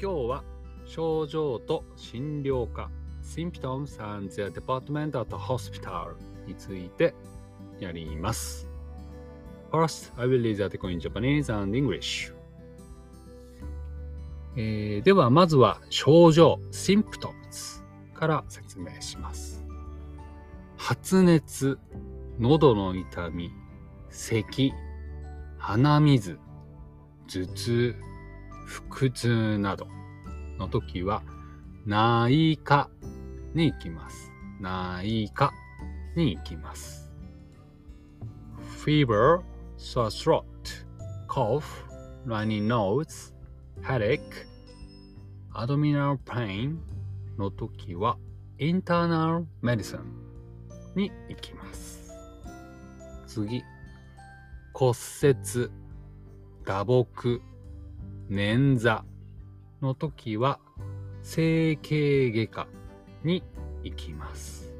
今日は症状と診療科 Symptoms and the Department at Hospital についてやります。First, I will read the article in Japanese and English. えーでは、まずは症状 Symptoms から説明します。発熱、喉の痛み、咳、鼻水、頭痛、腹痛などの時は内科に行きます。内科に行きます。fever, sore throat, cough, runny nose, headache, abdominal pain の時は internal medicine に行きます。次、骨折、打撲、捻挫の時は整形外科に行きます。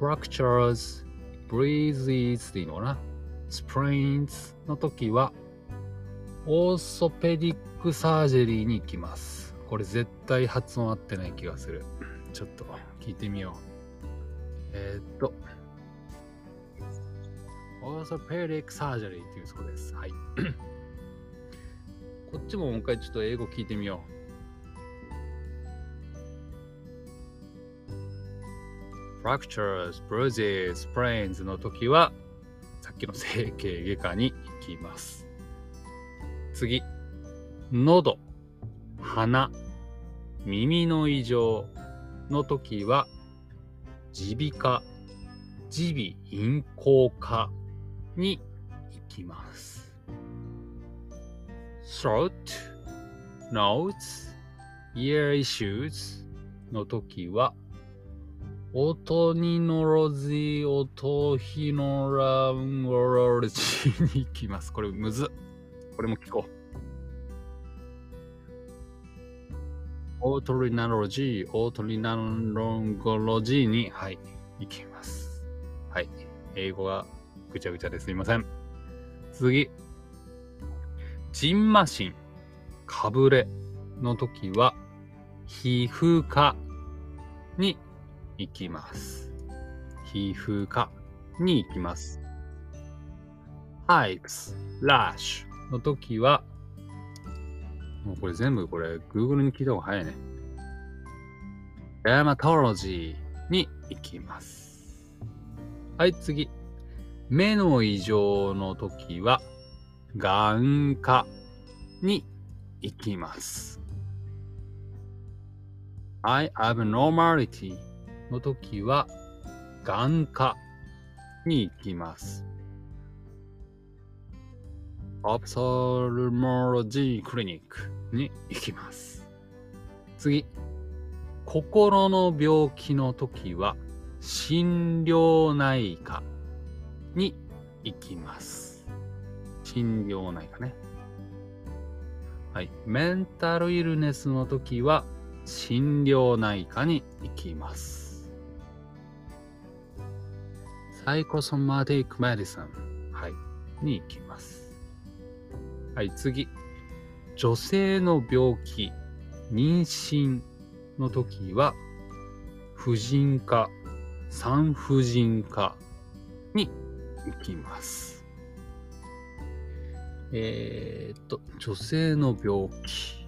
fractures, bruises でいいのかな？Sprains の時はオーソペディックサージェリーに行きます。これ絶対発音合ってない気がする。ちょっと聞いてみよう。えーっと、オーソペディックサージェリーっていうそうです。はい。こっちももう一回ちょっと英語聞いてみよう。fractures, bruises, sprains の時は、さっきの整形外科に行きます。次、喉、鼻、耳の異常の時は、耳鼻科、耳鼻咽喉科に行きます。Throat, nose, ear issues の時は、オトニノロジー、オトヒノランゴロジーに行きます。これむずっ。これも聞こう。otorhinology、otorhinolaryngology に、はい、行きます。はい。英語がぐちゃぐちゃですいません。次。ジンマシン、かぶれの時は、皮膚科に行きます。皮膚科に行きます。 hives、rash の時は、もうこれ全部これ Google に聞いた方が早いね。ダーマトロジーに行きます。はい、次。目の異常の時は、眼科に行きます。I abnormality の時は眼科に行きます。Ophthalmology Clinic に行きます。次。心の病気の時は心療内科に行きます。心療内科ね。はい。メンタルイルネスの時は心療内科に行きます。サイコソマティックメディサン、はい、に行きます。はい、次。女性の病気、妊娠の時は、婦人科、産婦人科に行きます。えー、っと、女性の病気。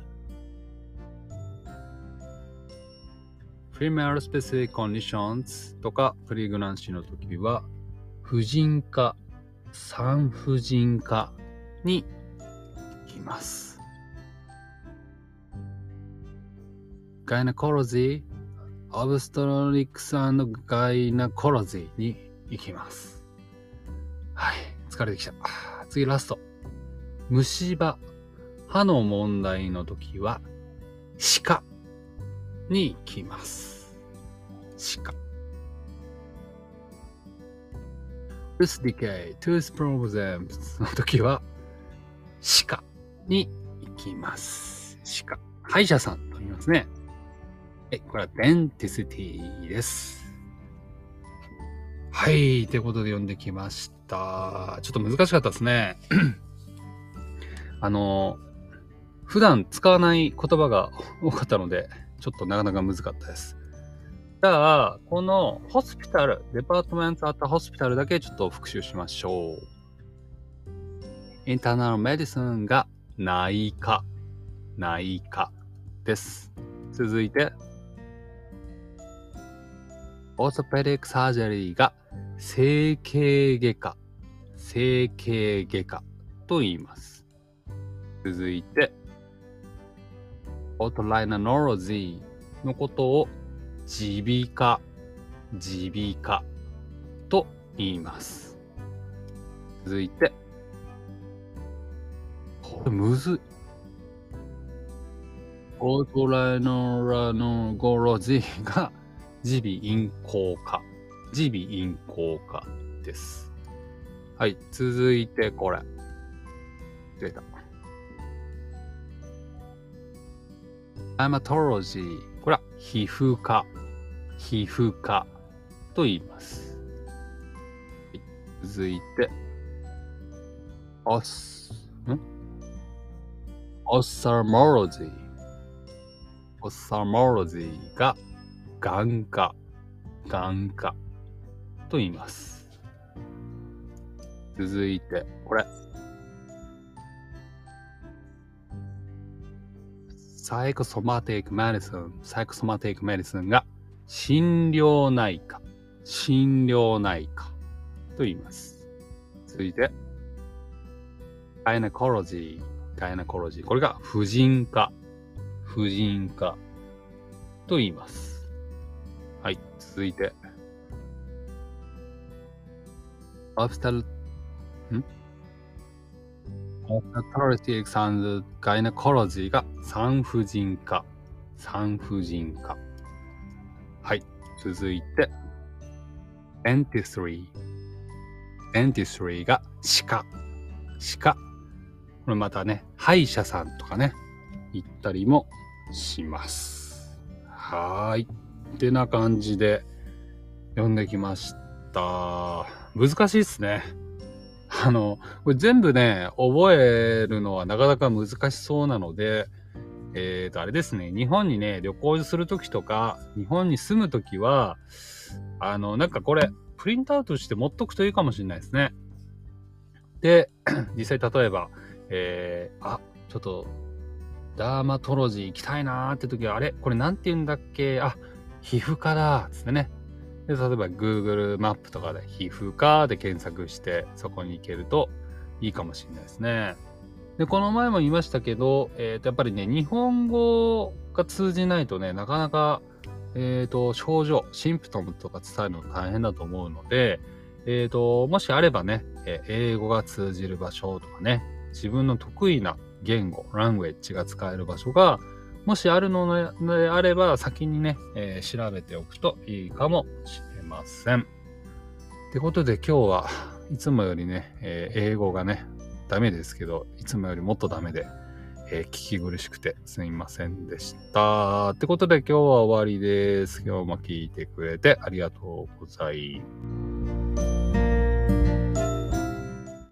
female specific conditions とかプレグナンシーの時は、婦人科、産婦人科に行きます。ガイナコロジー、オブストロリックスガイナコロジーに行きます。はい、疲れてきた。次ラスト。虫歯、歯の問題の時は、歯科に行きます。歯科。tooth decay, tooth problems の時は、歯科に行きます。歯科。歯医者さんと言いますね。はい、これはデンティスティです。はい、ということで読んできました。ちょっと難しかったですね。あの、普段使わない言葉が多かったので、ちょっとなかなか難かったです。じゃあ、この hospital、department あった hospital だけちょっと復習しましょう。 internal medicine が内科、内科です。続いて、 orthopedic surgery が整形外科、整形外科と言います。続いて、オートライナノロジーのことを耳鼻科、耳鼻科と言います。続いて、これむずい。オートライノラノゴロジーが耳鼻咽喉科、耳鼻咽喉科です。はい、続いてこれ。出た。アマトロジー。これは皮膚科。皮膚科と言います。続いて、オス、ん？オッサモロジー。ophthalmology が眼科、眼科と言います。続いて、これ。 psychosomatic medicine、psychosomatic medicine が心療内科、心療内科と言います。続いて、gynecology、gynecology。これが婦人科、婦人科と言います。はい、続いて、 obstet、ん？ obstetrics and gynecology が産婦人科。産婦人科。はい。続いて、 dentistry。dentistry が歯科。歯科。これまたね、歯医者さんとかね、行ったりもします。はーい。ってな感じで読んできました。難しいっすね。あの、これ全部ね、覚えるのはなかなか難しそうなので、えっ、ー、と、あれですね、日本にね、旅行するときとか、日本に住むときは、あの、なんかこれ、プリントアウトして持っとくといいかもしれないですね。で、実際例えば、えー、あ、ちょっと、ダーマトロジー行きたいなーって時は、あれ？これなんて言うんだっけ？あ、皮膚科だつってね。で、例えば Google マップとかで皮膚科で検索して、そこに行けるといいかもしれないですね。で、この前も言いましたけど、えっ、ー、と、やっぱりね、日本語が通じないとね、なかなか、えっ、ー、と、症状、シンプトムとか伝えるの大変だと思うので、えっ、ー、と、もしあればね、え英語が通じる場所とかね、自分の得意な言語、ラングエッジが使える場所が、もしあるのであれば、先にね、えー、調べておくといいかもしれません。ってことで今日はいつもよりね、えー、英語がね、ダメですけど、いつもよりもっとダメで、えー、聞き苦しくてすみませんでした。ってことで今日は終わりです。今日も聞いてくれてありがとうございます。